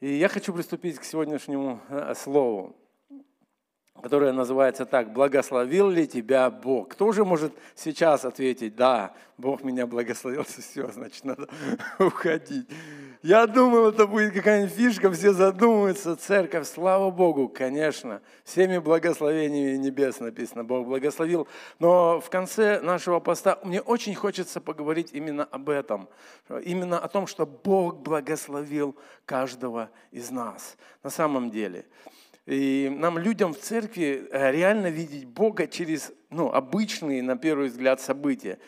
И я хочу приступить к сегодняшнему э, слову, которое называется так, «Благословил ли тебя Бог?» Кто же может сейчас ответить, да, Бог меня благословил, все, значит, надо уходить. Я думал, это будет какая-нибудь фишка, все задумываются, церковь, слава Богу, конечно, всеми благословениями небес написано, Бог благословил. Но в конце нашего поста мне очень хочется поговорить именно об этом, именно о том, что Бог благословил каждого из нас на самом деле. И нам, людям в церкви, э, реально видеть Бога через ну, обычные, на первый взгляд, события.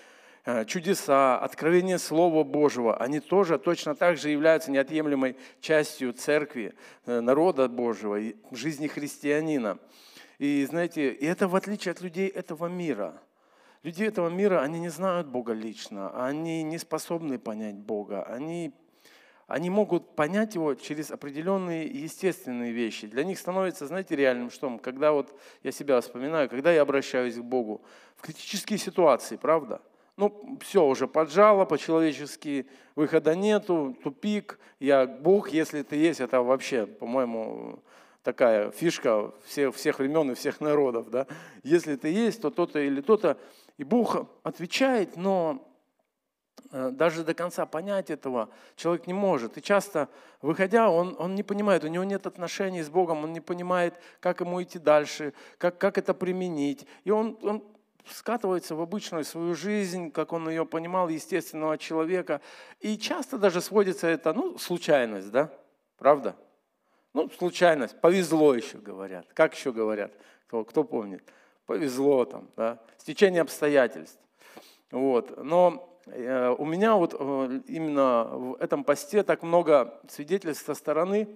Э, чудеса, откровение Слова Божьего, они тоже точно так же являются неотъемлемой частью церкви, э, народа Божьего, жизни христианина. И знаете, и это в отличие от людей этого мира. Люди этого мира, они не знают Бога лично, они не способны понять Бога, они, они могут понять Его через определенные естественные вещи. Для них становится, знаете, реальным что? Когда вот я себя вспоминаю, когда я обращаюсь к Богу в критические ситуации, правда – ну, все уже поджало по-человечески, выхода нету, тупик. Я Бог, если ты есть, это вообще, по-моему, такая фишка всех, всех времен и всех народов. Да? Если ты есть, то то-то или то-то. И Бог отвечает, но даже до конца понять этого человек не может. И часто, выходя, он, он не понимает, у него нет отношений с Богом, он не понимает, как ему идти дальше, как, как это применить. И он, он скатывается в обычную свою жизнь, как он ее понимал, естественного человека. И часто даже сводится это, ну, случайность, да? Правда? Ну, случайность, повезло еще говорят. Как еще говорят? Кто, кто помнит? Повезло там, да? Стечение обстоятельств. Вот. Но э, у меня вот э, именно в этом посте так много свидетельств со стороны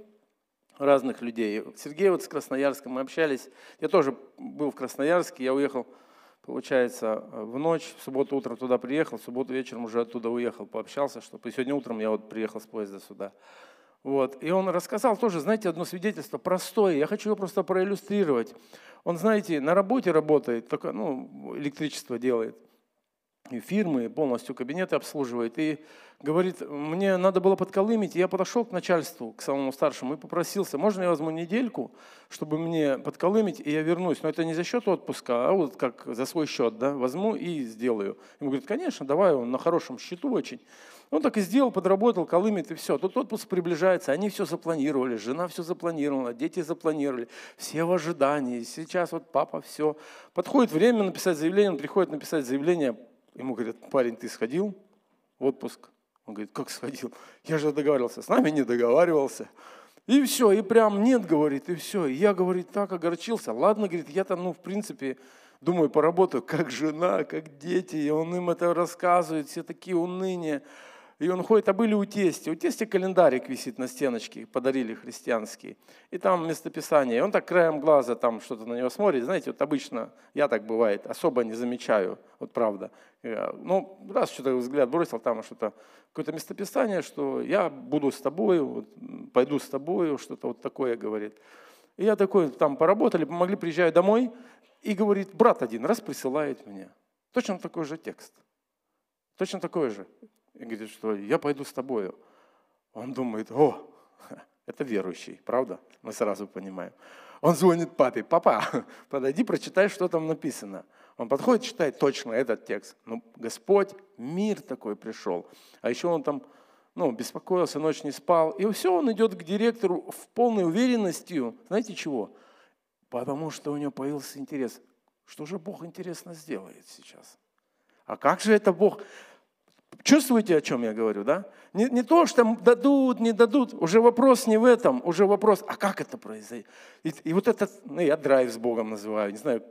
разных людей. Сергей вот с Красноярском мы общались. Я тоже был в Красноярске, я уехал Получается, в ночь, в субботу утром туда приехал, в субботу вечером уже оттуда уехал, пообщался, что сегодня утром я вот приехал с поезда сюда. Вот. И он рассказал тоже, знаете, одно свидетельство простое, я хочу его просто проиллюстрировать. Он, знаете, на работе работает, только, ну, электричество делает, и фирмы, полностью кабинеты обслуживает. И говорит, мне надо было подколымить, и я подошел к начальству, к самому старшему, и попросился, можно я возьму недельку, чтобы мне подколымить, и я вернусь. Но это не за счет отпуска, а вот как за свой счет, да, возьму и сделаю. Ему говорит, конечно, давай, он на хорошем счету очень. Он так и сделал, подработал, колымит, и все. Тут отпуск приближается, они все запланировали, жена все запланировала, дети запланировали, все в ожидании. Сейчас вот папа все. Подходит время написать заявление, он приходит написать заявление, ему говорят, парень, ты сходил в отпуск? Он говорит, как сходил? Я же договаривался. С нами не договаривался. И все, и прям нет, говорит, и все. И я, говорит, так огорчился. Ладно, говорит, я там, ну, в принципе, думаю, поработаю как жена, как дети. И он им это рассказывает, все такие уныния. И он ходит, а были у тести. У тести календарик висит на стеночке, подарили христианский. И там местописание. И он так краем глаза там что-то на него смотрит. Знаете, вот обычно, я так бывает, особо не замечаю, вот правда. Ну, раз что-то взгляд бросил, там что-то, какое-то местописание, что я буду с тобой, вот, пойду с тобой, что-то вот такое говорит. И я такой, там поработали, помогли, приезжаю домой, и говорит, брат один раз присылает мне. Точно такой же текст. Точно такой же. И говорит, что я пойду с тобою. Он думает, о, это верующий, правда? Мы сразу понимаем. Он звонит папе, папа, подойди, прочитай, что там написано. Он подходит, читает точно этот текст. Ну, Господь, мир такой пришел. А еще он там ну, беспокоился, ночь не спал. И все, он идет к директору в полной уверенностью. Знаете чего? Потому что у него появился интерес. Что же Бог интересно сделает сейчас? А как же это Бог? Чувствуете, о чем я говорю, да? Не, не то, что дадут, не дадут, уже вопрос не в этом, уже вопрос, а как это произойдет? И, и вот это, ну, я драйв с Богом называю, не знаю,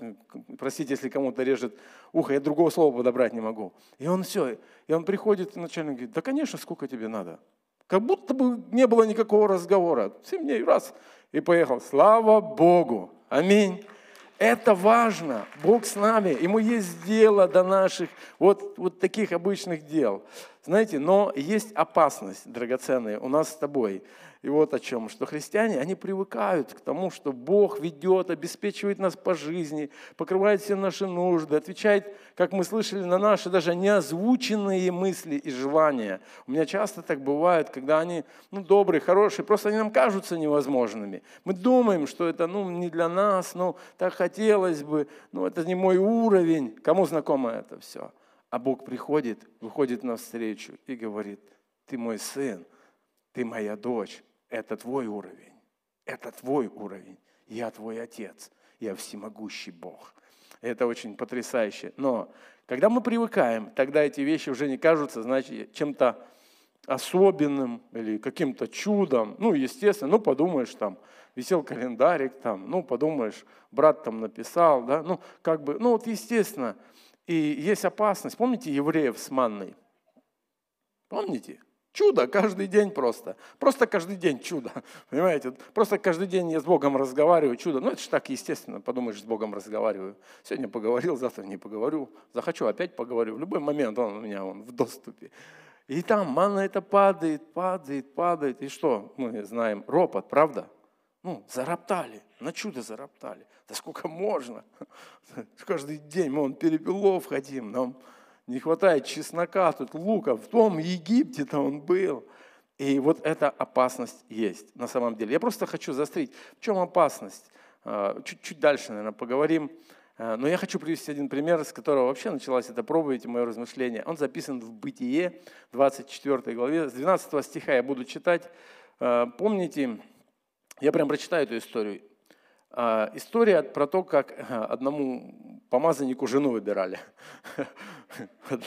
простите, если кому-то режет ухо, я другого слова подобрать не могу. И он все, и он приходит, и начальник говорит, да, конечно, сколько тебе надо? Как будто бы не было никакого разговора. Семь дней, раз, и поехал. Слава Богу! Аминь. Это важно. Бог с нами. Ему есть дело до наших вот, вот таких обычных дел. Знаете, но есть опасность, драгоценная, у нас с тобой. И вот о чем, что христиане, они привыкают к тому, что Бог ведет, обеспечивает нас по жизни, покрывает все наши нужды, отвечает, как мы слышали, на наши даже неозвученные мысли и желания. У меня часто так бывает, когда они ну, добрые, хорошие, просто они нам кажутся невозможными. Мы думаем, что это ну, не для нас, ну так хотелось бы, ну это не мой уровень. Кому знакомо это все? А Бог приходит, выходит навстречу и говорит, ты мой сын, ты моя дочь, это твой уровень. Это твой уровень. Я твой отец. Я всемогущий Бог. Это очень потрясающе. Но когда мы привыкаем, тогда эти вещи уже не кажутся, значит, чем-то особенным или каким-то чудом. Ну, естественно, ну, подумаешь, там, висел календарик, там, ну, подумаешь, брат там написал, да, ну, как бы, ну, вот, естественно. И есть опасность. Помните евреев с манной? Помните? Чудо каждый день просто. Просто каждый день чудо. Понимаете? Просто каждый день я с Богом разговариваю, чудо. Ну, это же так естественно. Подумаешь, с Богом разговариваю. Сегодня поговорил, завтра не поговорю. Захочу, опять поговорю. В любой момент он у меня он в доступе. И там манна это падает, падает, падает. И что? Мы знаем, ропот, правда? Ну, зароптали, на чудо зароптали. Да сколько можно? Каждый день мы он перепелов хотим, нам не хватает чеснока, тут лука. В том Египте-то он был. И вот эта опасность есть на самом деле. Я просто хочу заострить, в чем опасность. А, чуть-чуть дальше, наверное, поговорим. А, но я хочу привести один пример, с которого вообще началась эта проповедь, мое размышление. Он записан в Бытие, 24 главе. С 12 стиха я буду читать. А, помните, я прям прочитаю эту историю. История про то, как одному помазаннику жену выбирали.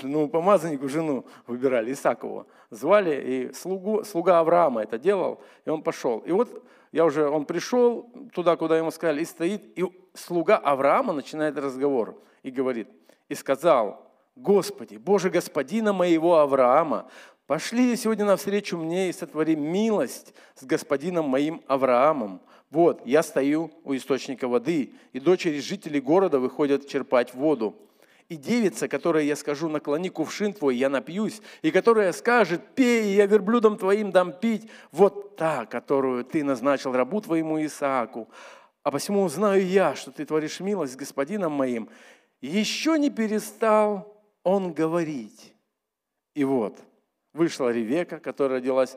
Ну, помазаннику жену выбирали, Исакову. Звали, и слугу, слуга Авраама это делал, и он пошел. И вот я уже, он пришел туда, куда ему сказали, и стоит, и слуга Авраама начинает разговор и говорит, и сказал, Господи, Боже господина моего Авраама, пошли сегодня навстречу мне и сотвори милость с господином моим Авраамом, вот, я стою у источника воды, и дочери жителей города выходят черпать воду. И девица, которой я скажу, наклони кувшин твой, я напьюсь, и которая скажет, пей, я верблюдом твоим дам пить, вот та, которую ты назначил рабу твоему Исааку. А посему узнаю я, что ты творишь милость с господином моим. Еще не перестал он говорить. И вот, вышла Ревека, которая родилась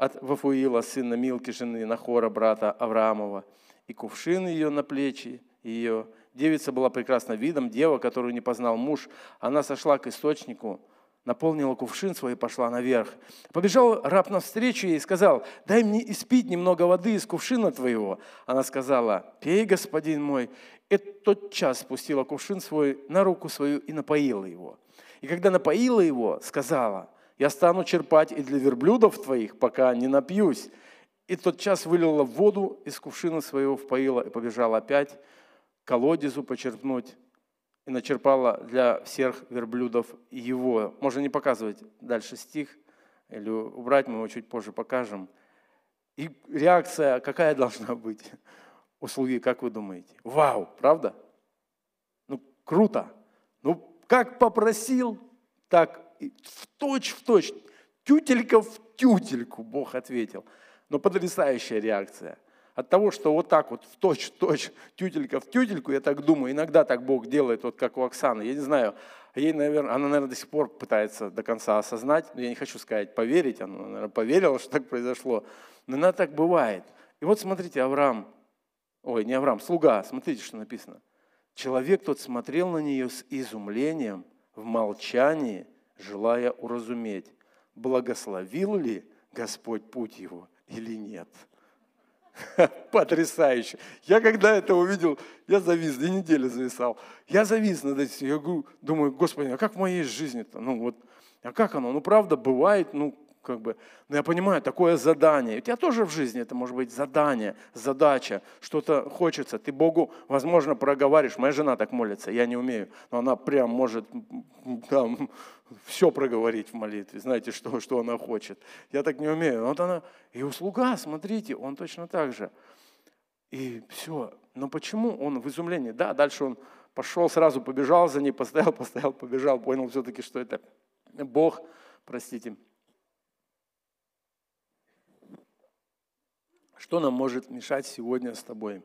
от Вафуила, сына Милки, жены Нахора, брата Авраамова, и кувшин ее на плечи ее. Девица была прекрасна видом, дева, которую не познал муж. Она сошла к источнику, наполнила кувшин свой и пошла наверх. Побежал раб навстречу ей и сказал, дай мне испить немного воды из кувшина твоего. Она сказала, пей, господин мой. И тот час спустила кувшин свой на руку свою и напоила его. И когда напоила его, сказала – я стану черпать и для верблюдов твоих, пока не напьюсь. И тот час вылила воду из кувшина своего, впоила и побежала опять к колодезу почерпнуть. И начерпала для всех верблюдов его. Можно не показывать дальше стих, или убрать, мы его чуть позже покажем. И реакция какая должна быть у слуги, как вы думаете? Вау, правда? Ну, круто. Ну, как попросил, так в точь в точь, тютелька в тютельку Бог ответил. Но потрясающая реакция. От того, что вот так вот в точь в точь, тютелька в тютельку, я так думаю, иногда так Бог делает, вот как у Оксаны. Я не знаю, ей, наверное, она, наверное, до сих пор пытается до конца осознать, но я не хочу сказать поверить, она, наверное, поверила, что так произошло. Но иногда так бывает. И вот смотрите, Авраам, ой, не Авраам, слуга, смотрите, что написано. Человек тот смотрел на нее с изумлением, в молчании – желая уразуметь, благословил ли Господь путь его или нет. Потрясающе. Я когда это увидел, я завис, две недели зависал. Я завис над этим. Я думаю, Господи, а как в моей жизни-то? Ну вот, а как оно? Ну правда, бывает, ну как бы, но я понимаю, такое задание. У тебя тоже в жизни это может быть задание, задача, что-то хочется. Ты Богу, возможно, проговариваешь. Моя жена так молится, я не умею, но она прям может там все проговорить в молитве. Знаете, что, что она хочет. Я так не умею. Вот она, и услуга, смотрите, он точно так же. И все. Но почему он в изумлении? Да, дальше он пошел, сразу побежал за ней, постоял, постоял, побежал, понял все-таки, что это Бог, простите, Что нам может мешать сегодня с тобой?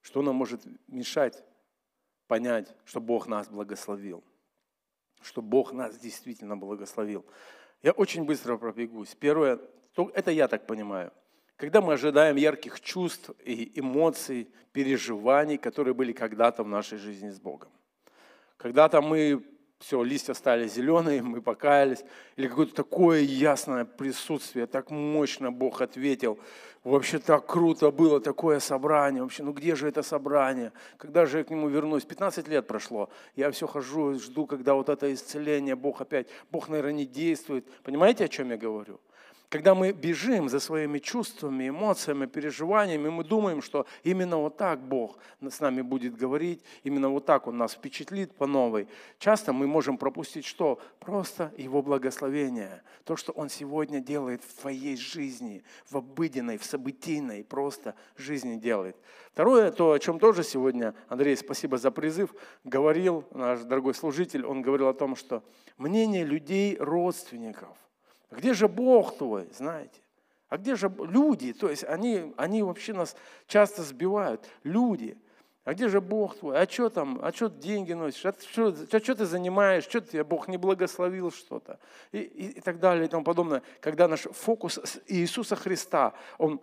Что нам может мешать понять, что Бог нас благословил? Что Бог нас действительно благословил? Я очень быстро пробегусь. Первое, это я так понимаю. Когда мы ожидаем ярких чувств и эмоций, переживаний, которые были когда-то в нашей жизни с Богом. Когда-то мы все, листья стали зеленые, мы покаялись, или какое-то такое ясное присутствие, так мощно Бог ответил, вообще так круто было такое собрание, вообще, ну где же это собрание, когда же я к нему вернусь, 15 лет прошло, я все хожу, жду, когда вот это исцеление, Бог опять, Бог, наверное, не действует, понимаете, о чем я говорю? Когда мы бежим за своими чувствами, эмоциями, переживаниями, мы думаем, что именно вот так Бог с нами будет говорить, именно вот так Он нас впечатлит по новой. Часто мы можем пропустить что? Просто Его благословение. То, что Он сегодня делает в твоей жизни, в обыденной, в событийной просто жизни делает. Второе, то, о чем тоже сегодня, Андрей, спасибо за призыв, говорил наш дорогой служитель, он говорил о том, что мнение людей, родственников, где же Бог твой, знаете? А где же люди? То есть они, они вообще нас часто сбивают. Люди. А где же Бог твой? А что там? А что деньги носишь? А что, а что ты занимаешь? Что тебе Бог не благословил что-то? И, и, и так далее и тому подобное. Когда наш фокус с Иисуса Христа, он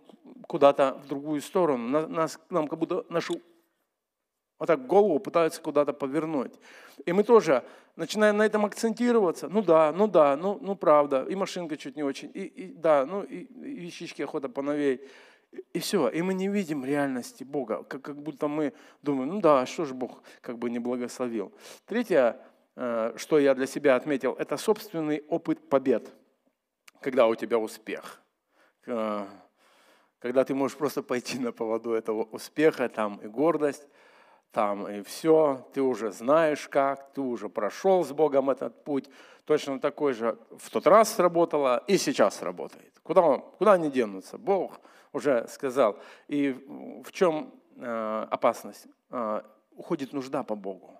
куда-то в другую сторону, нас, нам как будто нашу вот так голову пытаются куда-то повернуть. И мы тоже начинаем на этом акцентироваться. Ну да, ну да, ну, ну правда. И машинка чуть не очень. И, и да, ну и, и вещички охота поновей. И, и все. И мы не видим реальности Бога. Как, как будто мы думаем, ну да, что же Бог как бы не благословил. Третье, э, что я для себя отметил, это собственный опыт побед. Когда у тебя успех. Когда ты можешь просто пойти на поводу этого успеха, там и гордость, там и все, ты уже знаешь как, ты уже прошел с Богом этот путь, точно такой же в тот раз сработало и сейчас работает. Куда, куда они денутся? Бог уже сказал. И в чем э, опасность? Э, уходит нужда по Богу.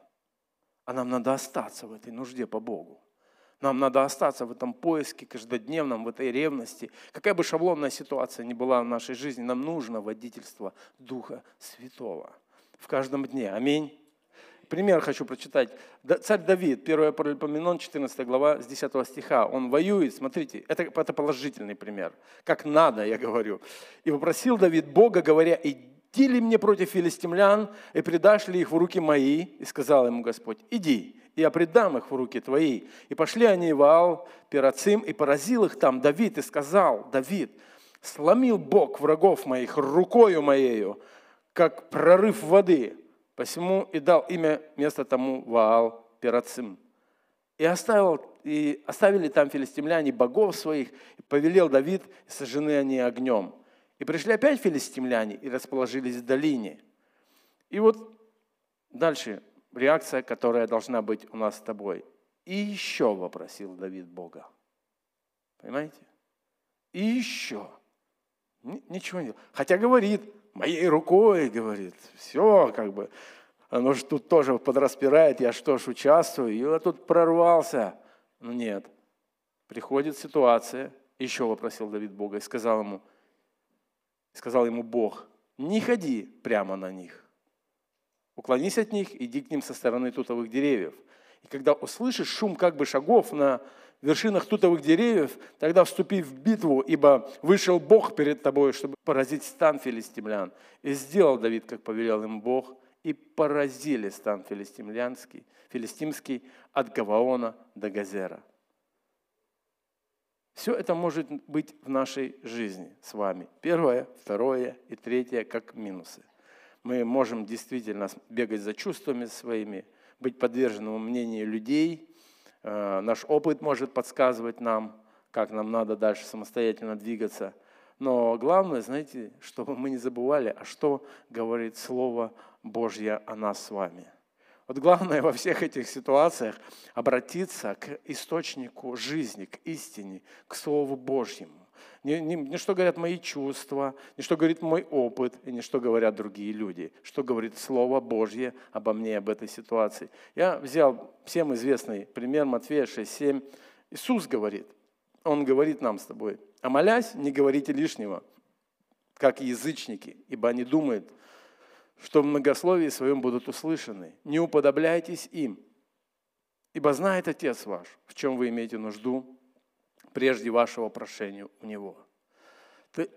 А нам надо остаться в этой нужде по Богу. Нам надо остаться в этом поиске каждодневном, в этой ревности. Какая бы шаблонная ситуация ни была в нашей жизни, нам нужно водительство Духа Святого в каждом дне. Аминь. Пример хочу прочитать. Царь Давид, 1 Паралипоменон, 14 глава, с 10 стиха. Он воюет, смотрите, это, это положительный пример. Как надо, я говорю. «И попросил Давид Бога, говоря, иди ли мне против филистимлян, и предашь ли их в руки мои? И сказал ему Господь, иди, и я предам их в руки твои. И пошли они в Аал, Пирацим, и поразил их там Давид, и сказал, Давид, сломил Бог врагов моих рукою моею, как прорыв воды. Посему и дал имя место тому Ваал Перацим. И, оставил, и оставили там филистимляне богов своих, и повелел Давид, и сожжены они огнем. И пришли опять филистимляне и расположились в долине. И вот дальше реакция, которая должна быть у нас с тобой. И еще вопросил Давид Бога. Понимаете? И еще. Ничего не Хотя говорит, моей рукой, говорит, все, как бы, оно же тут тоже подраспирает, я что ж участвую, и я тут прорвался. Но нет, приходит ситуация, еще вопросил Давид Бога и сказал ему, сказал ему Бог, не ходи прямо на них, уклонись от них, иди к ним со стороны тутовых деревьев. И когда услышишь шум как бы шагов на вершинах тутовых деревьев, тогда вступи в битву, ибо вышел Бог перед тобой, чтобы поразить стан филистимлян. И сделал Давид, как повелел им Бог, и поразили стан филистимлянский, филистимский от Гаваона до Газера. Все это может быть в нашей жизни с вами. Первое, второе и третье как минусы. Мы можем действительно бегать за чувствами своими, быть подверженным мнению людей – наш опыт может подсказывать нам, как нам надо дальше самостоятельно двигаться. Но главное, знаете, чтобы мы не забывали, а что говорит Слово Божье о нас с вами. Вот главное во всех этих ситуациях обратиться к источнику жизни, к истине, к Слову Божьему не, не, не что говорят мои чувства, не что говорит мой опыт, и не что говорят другие люди, что говорит Слово Божье обо мне, об этой ситуации. Я взял всем известный пример Матфея 6.7. Иисус говорит, Он говорит нам с тобой, а молясь, не говорите лишнего, как язычники, ибо они думают, что в многословии своем будут услышаны. Не уподобляйтесь им, ибо знает Отец ваш, в чем вы имеете нужду, прежде вашего прошения у Него.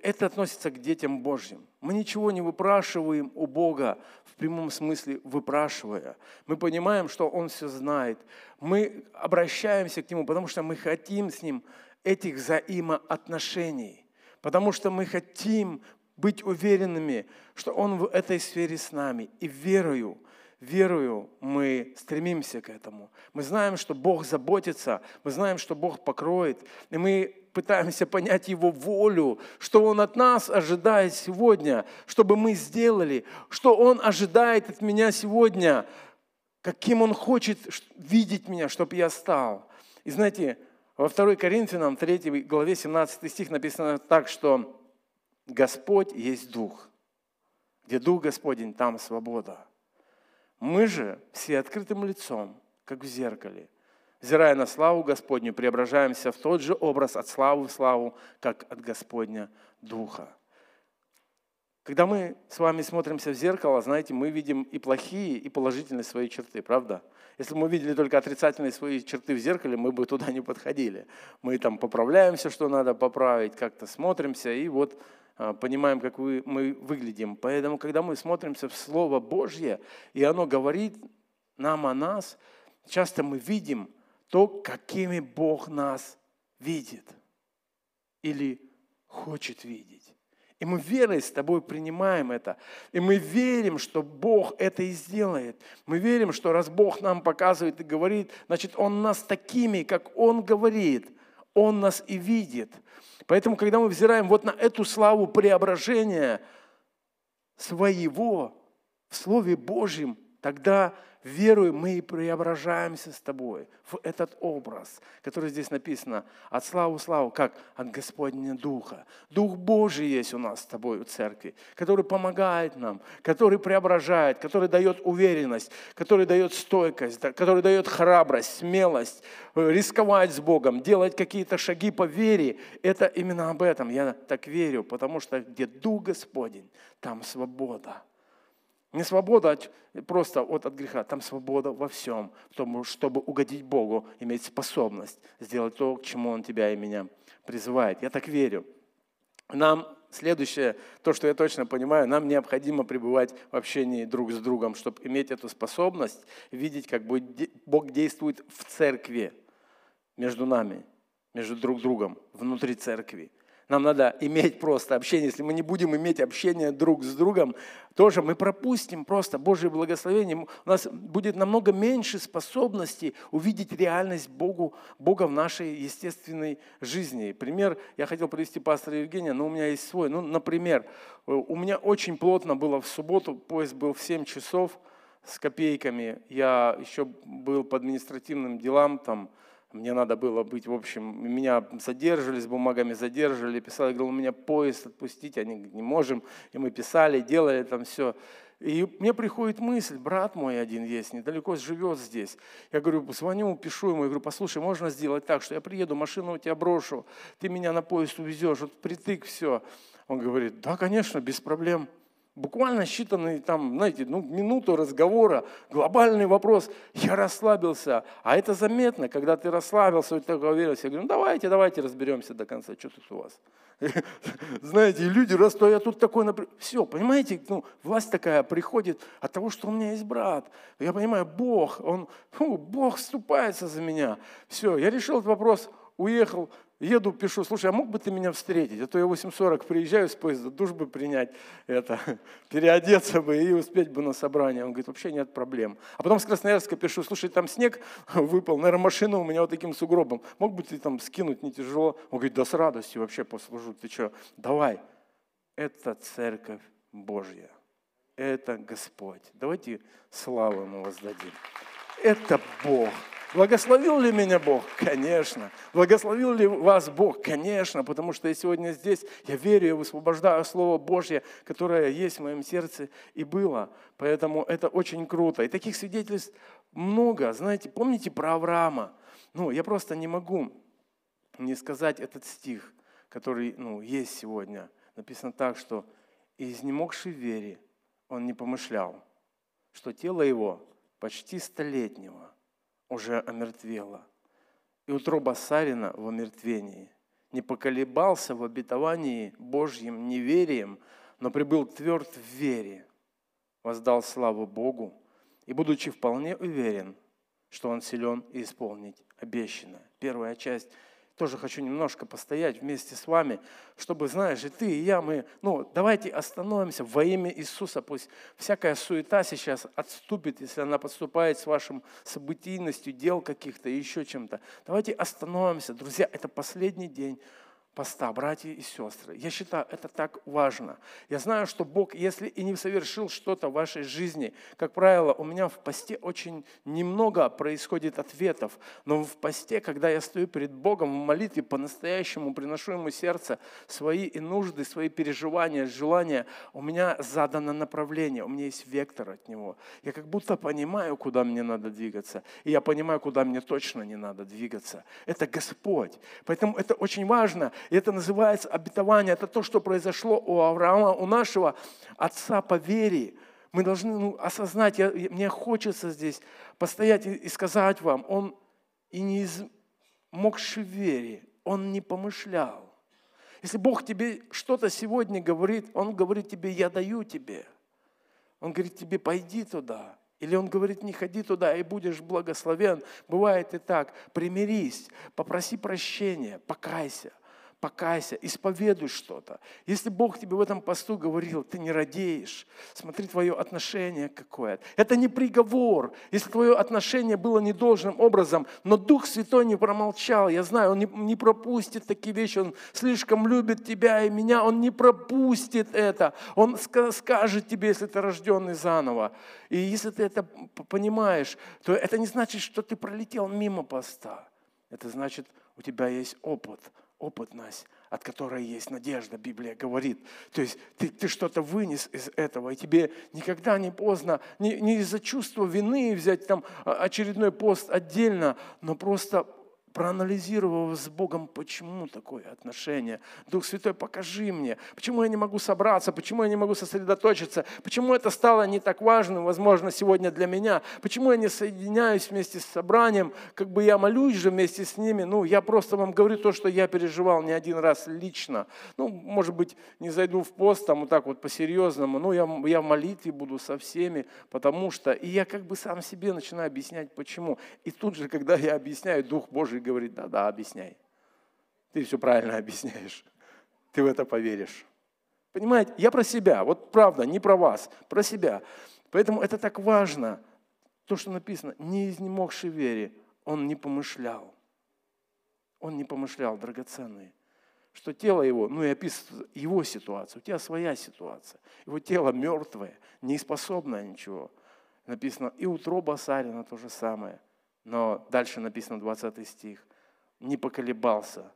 Это относится к детям Божьим. Мы ничего не выпрашиваем у Бога, в прямом смысле выпрашивая. Мы понимаем, что Он все знает. Мы обращаемся к Нему, потому что мы хотим с Ним этих взаимоотношений. Потому что мы хотим быть уверенными, что Он в этой сфере с нами. И верою, верою мы стремимся к этому. Мы знаем, что Бог заботится, мы знаем, что Бог покроет. И мы пытаемся понять Его волю, что Он от нас ожидает сегодня, чтобы мы сделали, что Он ожидает от меня сегодня, каким Он хочет видеть меня, чтобы я стал. И знаете, во 2 Коринфянам 3 главе 17 стих написано так, что Господь есть Дух. Где Дух Господень, там свобода. Мы же все открытым лицом, как в зеркале, взирая на славу Господню, преображаемся в тот же образ от славы в славу, как от Господня Духа. Когда мы с вами смотримся в зеркало, знаете, мы видим и плохие, и положительные свои черты, правда? Если бы мы видели только отрицательные свои черты в зеркале, мы бы туда не подходили. Мы там поправляемся, что надо поправить, как-то смотримся, и вот понимаем, как мы выглядим. Поэтому, когда мы смотримся в Слово Божье, и оно говорит нам о нас, часто мы видим то, какими Бог нас видит или хочет видеть. И мы верой с тобой принимаем это. И мы верим, что Бог это и сделает. Мы верим, что раз Бог нам показывает и говорит, значит, Он нас такими, как Он говорит, Он нас и видит. Поэтому, когда мы взираем вот на эту славу преображения своего в Слове Божьем, тогда верою мы и преображаемся с тобой в этот образ, который здесь написано, от славы славу, как от Господня Духа. Дух Божий есть у нас с тобой в церкви, который помогает нам, который преображает, который дает уверенность, который дает стойкость, который дает храбрость, смелость, э, рисковать с Богом, делать какие-то шаги по вере. Это именно об этом я так верю, потому что где Дух Господень, там свобода. Не свобода от, просто от, от греха, там свобода во всем, тому, чтобы угодить Богу, иметь способность сделать то, к чему Он тебя и меня призывает. Я так верю. Нам следующее, то, что я точно понимаю, нам необходимо пребывать в общении друг с другом, чтобы иметь эту способность, видеть, как Бог действует в церкви между нами, между друг другом, внутри церкви. Нам надо иметь просто общение. Если мы не будем иметь общение друг с другом, тоже мы пропустим просто Божье благословение. У нас будет намного меньше способностей увидеть реальность Богу, Бога в нашей естественной жизни. Пример я хотел привести пастора Евгения, но у меня есть свой. Ну, например, у меня очень плотно было в субботу, поезд был в 7 часов с копейками. Я еще был по административным делам, там, мне надо было быть, в общем, меня задерживали, с бумагами задерживали, писали, говорил, у меня поезд отпустить, они говорят, не можем. И мы писали, делали там все. И мне приходит мысль, брат мой один есть, недалеко живет здесь. Я говорю, звоню, пишу ему, я говорю, послушай, можно сделать так, что я приеду, машину у тебя брошу, ты меня на поезд увезешь, вот притык все. Он говорит, да, конечно, без проблем. Буквально считанные там, знаете, ну, минуту разговора, глобальный вопрос, я расслабился. А это заметно, когда ты расслабился, вот такой уверенность. Я говорю, ну давайте, давайте разберемся до конца, что тут у вас. Знаете, люди, раз то я тут такой, все, понимаете, ну, власть такая приходит от того, что у меня есть брат. Я понимаю, Бог, он, фу, Бог вступается за меня. Все, я решил этот вопрос, уехал, Еду, пишу, слушай, а мог бы ты меня встретить? А то я 8.40 приезжаю с поезда, душ бы принять, это, переодеться бы и успеть бы на собрание. Он говорит, вообще нет проблем. А потом с Красноярска пишу, слушай, там снег выпал, наверное, машина у меня вот таким сугробом. Мог бы ты там скинуть, не тяжело? Он говорит, да с радостью вообще послужу. Ты что, давай. Это церковь Божья. Это Господь. Давайте славу Ему воздадим. Это Бог. Благословил ли меня Бог? Конечно. Благословил ли вас Бог? Конечно, потому что я сегодня здесь, я верю, я высвобождаю Слово Божье, которое есть в моем сердце и было. Поэтому это очень круто. И таких свидетельств много. Знаете, помните про Авраама? Ну, я просто не могу не сказать этот стих, который ну, есть сегодня. Написано так, что И изнемогший в вере он не помышлял, что тело его почти столетнего уже омертвело, и утроба Сарина в омертвении. Не поколебался в обетовании Божьим неверием, но прибыл тверд в вере, воздал славу Богу и, будучи вполне уверен, что он силен исполнить обещанное. Первая часть тоже хочу немножко постоять вместе с вами, чтобы, знаешь, и ты, и я, мы, ну, давайте остановимся во имя Иисуса. Пусть всякая суета сейчас отступит, если она подступает с вашим событийностью, дел каких-то, еще чем-то. Давайте остановимся. Друзья, это последний день поста, братья и сестры. Я считаю, это так важно. Я знаю, что Бог, если и не совершил что-то в вашей жизни, как правило, у меня в посте очень немного происходит ответов, но в посте, когда я стою перед Богом в молитве, по-настоящему приношу Ему сердце свои и нужды, свои переживания, желания, у меня задано направление, у меня есть вектор от Него. Я как будто понимаю, куда мне надо двигаться, и я понимаю, куда мне точно не надо двигаться. Это Господь. Поэтому это очень важно. И это называется обетование. Это то, что произошло у Авраама, у нашего отца по вере. Мы должны ну, осознать, я, мне хочется здесь постоять и, и сказать вам, он и не из могший в вере, он не помышлял. Если Бог тебе что-то сегодня говорит, Он говорит тебе, я даю тебе. Он говорит тебе, пойди туда. Или он говорит, не ходи туда и будешь благословен. Бывает и так. Примирись, попроси прощения, покайся покайся, исповедуй что-то. Если Бог тебе в этом посту говорил, ты не радеешь, смотри твое отношение какое. Это не приговор. Если твое отношение было недолжным образом, но Дух Святой не промолчал, я знаю, Он не, не пропустит такие вещи, Он слишком любит тебя и меня, Он не пропустит это. Он скажет тебе, если ты рожденный заново. И если ты это понимаешь, то это не значит, что ты пролетел мимо поста. Это значит, у тебя есть опыт – опытность, от которой есть надежда, Библия говорит. То есть ты, ты что-то вынес из этого, и тебе никогда не поздно, не, не из-за чувства вины взять там очередной пост отдельно, но просто проанализировав с Богом, почему такое отношение. Дух Святой, покажи мне, почему я не могу собраться, почему я не могу сосредоточиться, почему это стало не так важным, возможно, сегодня для меня, почему я не соединяюсь вместе с собранием, как бы я молюсь же вместе с ними, ну, я просто вам говорю то, что я переживал не один раз лично. Ну, может быть, не зайду в пост, там вот так вот по-серьезному, но я, я в молитве буду со всеми, потому что, и я как бы сам себе начинаю объяснять, почему. И тут же, когда я объясняю, Дух Божий говорит, да-да, объясняй. Ты все правильно объясняешь. Ты в это поверишь. Понимаете, я про себя, вот правда, не про вас, про себя. Поэтому это так важно, то, что написано, не изнемогший вере, он не помышлял. Он не помышлял, драгоценный, что тело его, ну и описывает его ситуацию, у тебя своя ситуация. Его тело мертвое, неспособное ничего. Написано, и утроба Сарина то же самое – но дальше написано 20 стих. Не поколебался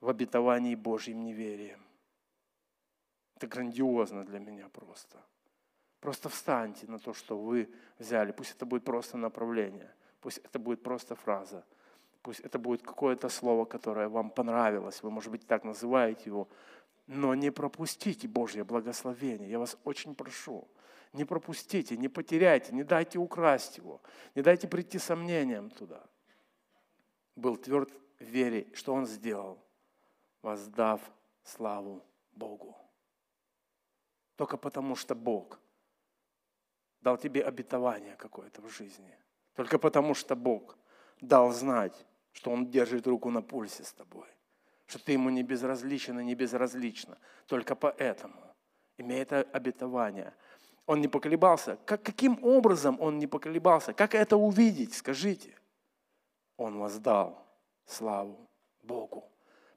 в обетовании Божьим неверием. Это грандиозно для меня просто. Просто встаньте на то, что вы взяли. Пусть это будет просто направление. Пусть это будет просто фраза. Пусть это будет какое-то слово, которое вам понравилось. Вы, может быть, так называете его. Но не пропустите Божье благословение. Я вас очень прошу. Не пропустите, не потеряйте, не дайте украсть его, не дайте прийти сомнениям туда. Был тверд в вере, что он сделал, воздав славу Богу. Только потому, что Бог дал тебе обетование какое-то в жизни. Только потому, что Бог дал знать, что Он держит руку на пульсе с тобой, что ты Ему не безразличен и не безразлична. Только поэтому, имея это обетование – он не поколебался. Как, каким образом он не поколебался? Как это увидеть? Скажите. Он воздал славу Богу.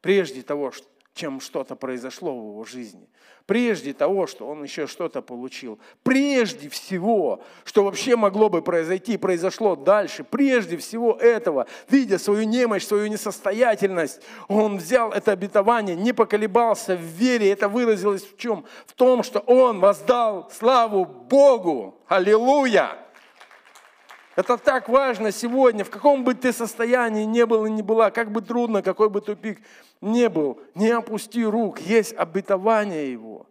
Прежде того, чем что-то произошло в его жизни. Прежде того, что он еще что-то получил. Прежде всего, что вообще могло бы произойти, произошло дальше. Прежде всего этого, видя свою немощь, свою несостоятельность, он взял это обетование, не поколебался в вере. Это выразилось в чем? В том, что он воздал славу Богу. Аллилуйя! Это так важно сегодня, в каком бы ты состоянии не был и не была, как бы трудно, какой бы тупик не был, не опусти рук, есть обетование Его.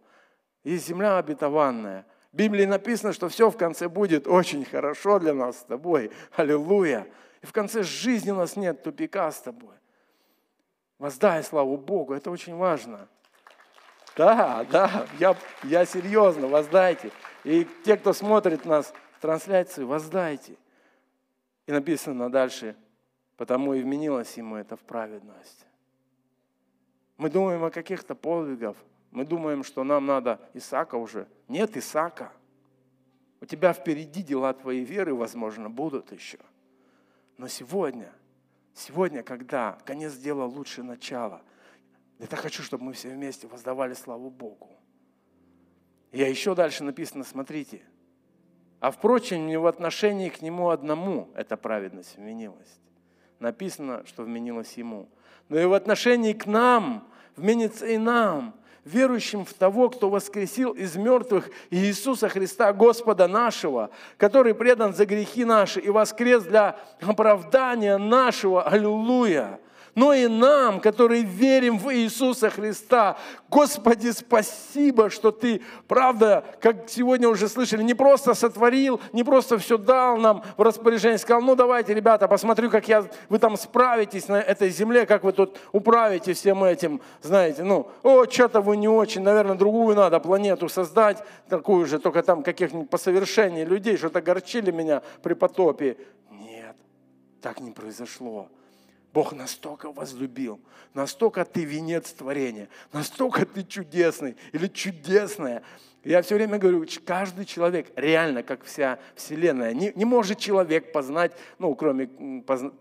Есть земля обетованная. В Библии написано, что все в конце будет очень хорошо для нас с тобой. Аллилуйя. И в конце жизни у нас нет тупика с тобой. Воздай славу Богу, это очень важно. Да, да, я, я серьезно, воздайте. И те, кто смотрит нас в трансляции, воздайте. И написано дальше, потому и вменилось ему это в праведность. Мы думаем о каких-то подвигах, мы думаем, что нам надо Исаака уже. Нет Исаака. У тебя впереди дела твоей веры, возможно, будут еще. Но сегодня, сегодня, когда конец дела лучше начала, я так хочу, чтобы мы все вместе воздавали славу Богу. Я еще дальше написано, смотрите. А впрочем, не в отношении к Нему одному эта праведность вменилась. Написано, что вменилась Ему. Но и в отношении к нам вменится и нам, верующим в того, кто воскресил из мертвых Иисуса Христа, Господа нашего, который предан за грехи наши и воскрес для оправдания нашего. Аллилуйя! Но и нам, которые верим в Иисуса Христа. Господи, спасибо, что Ты, правда, как сегодня уже слышали, не просто сотворил, не просто все дал нам в распоряжение, сказал, ну давайте, ребята, посмотрю, как я, вы там справитесь на этой земле, как вы тут управите всем этим, знаете, ну, о, что-то вы не очень, наверное, другую надо планету создать, такую же, только там каких-нибудь по людей, что-то горчили меня при потопе. Нет, так не произошло. Бог настолько возлюбил, настолько ты венец творения, настолько ты чудесный или чудесная, я все время говорю, каждый человек, реально, как вся Вселенная, не, не может человек познать, ну, кроме,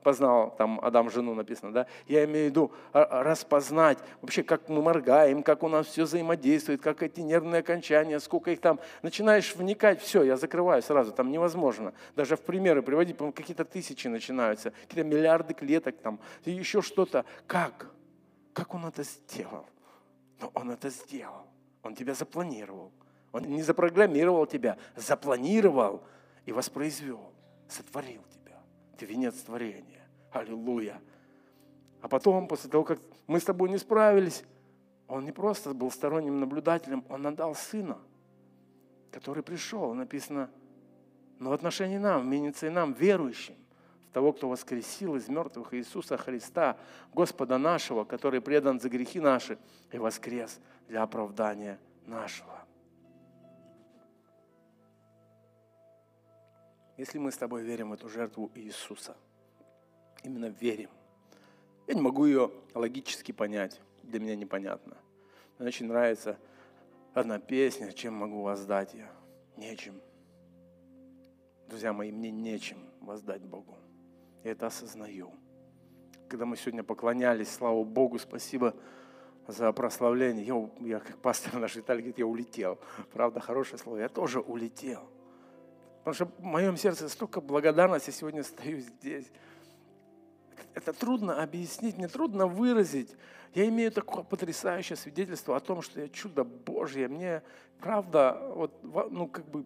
познал, там, Адам жену написано, да, я имею в виду распознать вообще, как мы моргаем, как у нас все взаимодействует, как эти нервные окончания, сколько их там. Начинаешь вникать, все, я закрываю сразу, там невозможно. Даже в примеры приводить, по какие-то тысячи начинаются, какие-то миллиарды клеток там, еще что-то. Как? Как он это сделал? Но он это сделал. Он тебя запланировал. Он не запрограммировал тебя, запланировал и воспроизвел, сотворил тебя. Ты венец творения. Аллилуйя. А потом, после того, как мы с тобой не справились, он не просто был сторонним наблюдателем, он отдал сына, который пришел. Написано, но в отношении нам, менится и нам, верующим, в того, кто воскресил из мертвых Иисуса Христа, Господа нашего, который предан за грехи наши и воскрес для оправдания нашего. Если мы с тобой верим в эту жертву Иисуса, именно верим, я не могу ее логически понять, для меня непонятно. Мне очень нравится одна песня, чем могу воздать я? Нечем. Друзья мои, мне нечем воздать Богу. Я это осознаю. Когда мы сегодня поклонялись, слава Богу, спасибо за прославление. Я, я как пастор наш Виталий говорит, я улетел. Правда, хорошее слово. Я тоже улетел. Потому что в моем сердце столько благодарности, сегодня стою здесь. Это трудно объяснить, мне трудно выразить. Я имею такое потрясающее свидетельство о том, что я чудо Божье. Мне, правда, вот, ну, как бы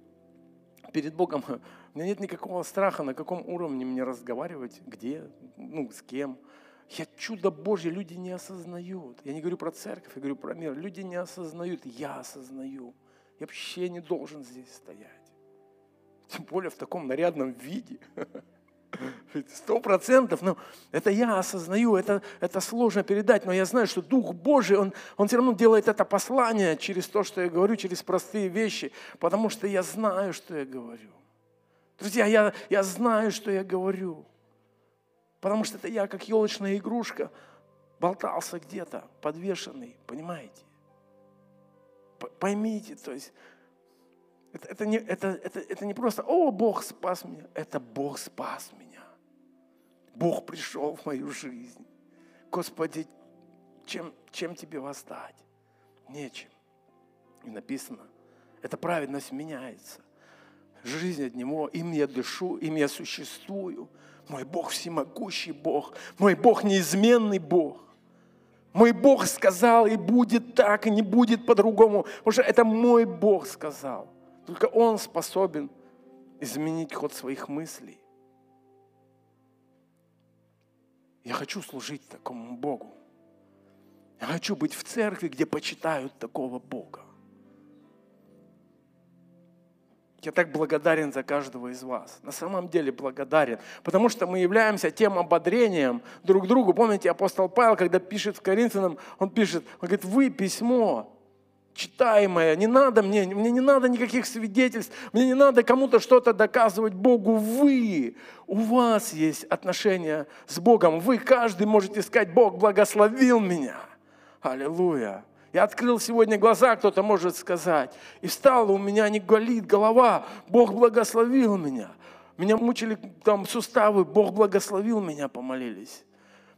перед Богом, у меня нет никакого страха, на каком уровне мне разговаривать, где, ну, с кем. Я чудо Божье, люди не осознают. Я не говорю про церковь, я говорю про мир. Люди не осознают, я осознаю. Я вообще не должен здесь стоять. Тем более в таком нарядном виде. Сто процентов, но это я осознаю, это, это сложно передать, но я знаю, что Дух Божий, он, он все равно делает это послание через то, что я говорю, через простые вещи, потому что я знаю, что я говорю. Друзья, я, я знаю, что я говорю, потому что это я, как елочная игрушка, болтался где-то, подвешенный, понимаете? Поймите, то есть это, это, не, это, это, это не просто, о, Бог спас меня. Это Бог спас меня. Бог пришел в мою жизнь. Господи, чем, чем тебе воздать? Нечем. И написано, эта праведность меняется. Жизнь от Него, им я дышу, им я существую. Мой Бог всемогущий Бог, мой Бог неизменный Бог. Мой Бог сказал, и будет так, и не будет по-другому, потому что это мой Бог сказал. Только Он способен изменить ход своих мыслей. Я хочу служить такому Богу. Я хочу быть в церкви, где почитают такого Бога. я так благодарен за каждого из вас. На самом деле благодарен. Потому что мы являемся тем ободрением друг другу. Помните, апостол Павел, когда пишет в Коринфянам, он пишет, он говорит, вы письмо, читаемое, не надо мне, мне не надо никаких свидетельств, мне не надо кому-то что-то доказывать Богу. Вы, у вас есть отношения с Богом. Вы, каждый можете сказать, Бог благословил меня. Аллилуйя. Я открыл сегодня глаза, кто-то может сказать. И встала у меня не болит голова. Бог благословил меня. Меня мучили там суставы. Бог благословил меня, помолились.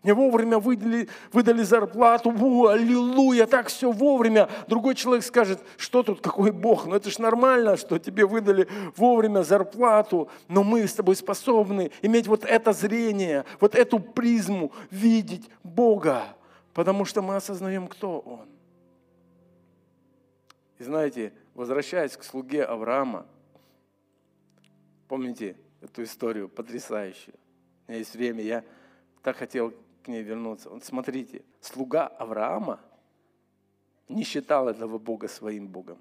Мне вовремя выдали, выдали зарплату. О, аллилуйя, так все вовремя. Другой человек скажет, что тут, какой Бог? Ну это ж нормально, что тебе выдали вовремя зарплату. Но мы с тобой способны иметь вот это зрение, вот эту призму, видеть Бога. Потому что мы осознаем, кто Он. И знаете, возвращаясь к слуге Авраама, помните эту историю потрясающую? У меня есть время, я так хотел ней вернуться. Вот смотрите, слуга Авраама не считал этого Бога своим Богом.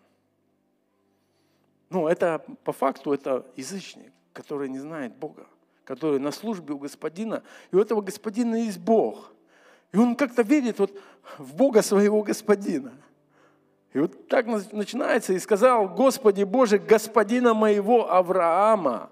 Ну, это по факту это язычник, который не знает Бога, который на службе у господина, и у этого господина есть Бог. И он как-то верит вот в Бога своего господина – и вот так начинается, и сказал, Господи Боже, господина моего Авраама,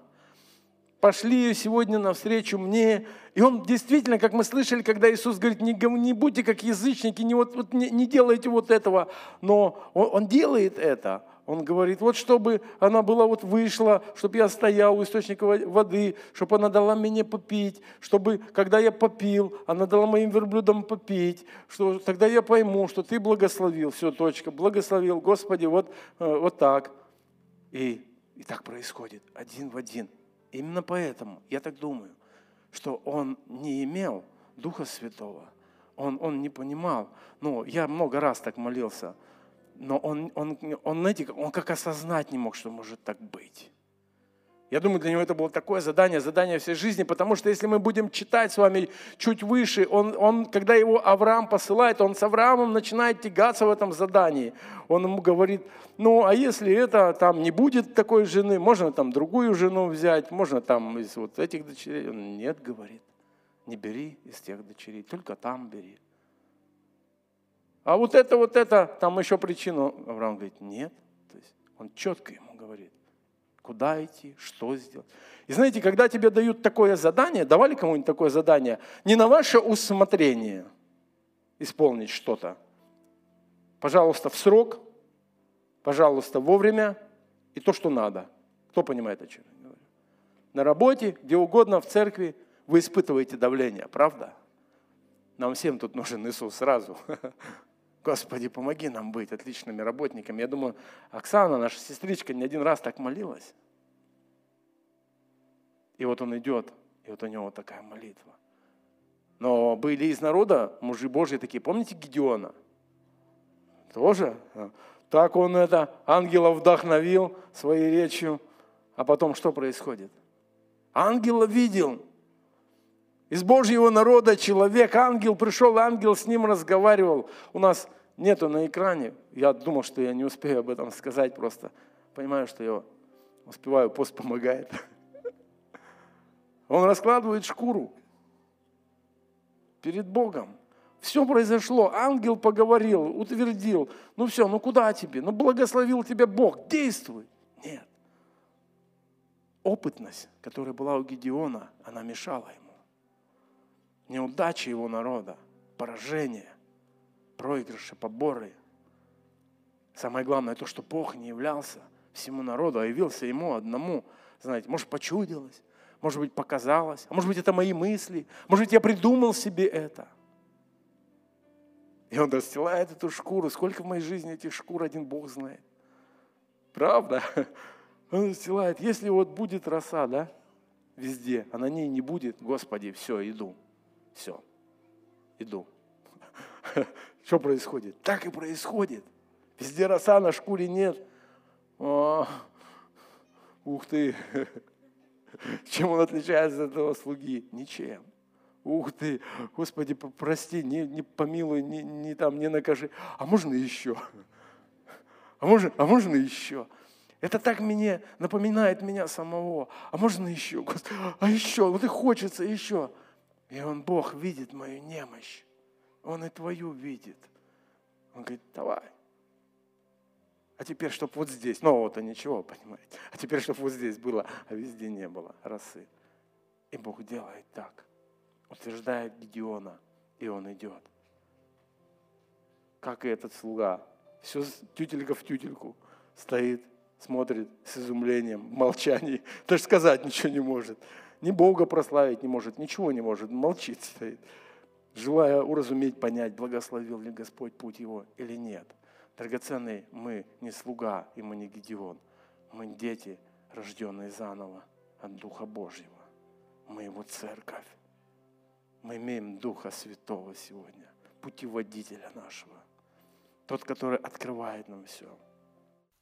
пошли сегодня навстречу мне. И он действительно, как мы слышали, когда Иисус говорит, не, не будьте как язычники, не, вот, вот, не, не делайте вот этого, но он, он делает это. Он говорит, вот чтобы она была вот вышла, чтобы я стоял у источника воды, чтобы она дала мне попить, чтобы, когда я попил, она дала моим верблюдам попить, что тогда я пойму, что ты благословил, все, точка, благословил, Господи, вот, э, вот так. И, и так происходит, один в один. Именно поэтому, я так думаю, что он не имел Духа Святого, он, он не понимал. Ну, я много раз так молился – но он, он, он, знаете, он как осознать не мог, что может так быть. Я думаю, для него это было такое задание, задание всей жизни, потому что если мы будем читать с вами чуть выше, он, он, когда его Авраам посылает, он с Авраамом начинает тягаться в этом задании. Он ему говорит, ну а если это там не будет такой жены, можно там другую жену взять, можно там из вот этих дочерей. Он нет, говорит, не бери из тех дочерей, только там бери. А вот это, вот это, там еще причину. Авраам говорит, нет. То есть он четко ему куда идти, что сделать. И знаете, когда тебе дают такое задание, давали кому-нибудь такое задание, не на ваше усмотрение исполнить что-то. Пожалуйста, в срок, пожалуйста, вовремя и то, что надо. Кто понимает, о чем я говорю? На работе, где угодно, в церкви вы испытываете давление, правда? Нам всем тут нужен Иисус сразу. Господи, помоги нам быть отличными работниками. Я думаю, Оксана, наша сестричка, не один раз так молилась. И вот он идет, и вот у него такая молитва. Но были из народа мужи Божьи такие, помните Гедеона? Тоже? Так он это, ангела вдохновил своей речью. А потом что происходит? Ангела видел. Из Божьего народа человек, ангел пришел, ангел с ним разговаривал. У нас нету на экране. Я думал, что я не успею об этом сказать просто. Понимаю, что я успеваю, пост помогает. Он раскладывает шкуру перед Богом. Все произошло, ангел поговорил, утвердил. Ну все, ну куда тебе? Ну благословил тебя Бог, действуй. Нет. Опытность, которая была у Гедеона, она мешала ему. Неудача его народа, поражение проигрыши, поборы. Самое главное то, что Бог не являлся всему народу, а явился ему одному. Знаете, может, почудилось, может быть, показалось, а может быть, это мои мысли, может быть, я придумал себе это. И он расстилает эту шкуру. Сколько в моей жизни этих шкур один Бог знает. Правда? Он расстилает. Если вот будет роса, да, везде, а на ней не будет, Господи, все, иду. Все, иду. Что происходит? Так и происходит. Везде роса, на шкуре нет. О, ух ты! Чем он отличается от этого слуги? Ничем. Ух ты, Господи, прости, не, не помилуй, не, не там, не накажи. А можно еще? А можно, а можно еще? Это так мне напоминает меня самого. А можно еще? А еще? Вот и хочется еще. И он, Бог, видит мою немощь. Он и твою видит. Он говорит, давай. А теперь, чтобы вот здесь, ну вот, а ничего, понимаете. А теперь, чтобы вот здесь было, а везде не было росы. И Бог делает так. Утверждает Гедеона, и он идет. Как и этот слуга. Все тютелька в тютельку стоит, смотрит с изумлением, в молчании. Даже сказать ничего не может. Ни Бога прославить не может, ничего не может, молчит стоит. Желая уразуметь, понять, благословил ли Господь путь его или нет. Драгоценный, мы не слуга и мы не Гедеон. Мы дети, рожденные заново от Духа Божьего. Мы Его церковь. Мы имеем Духа Святого сегодня, путеводителя нашего. Тот, который открывает нам все.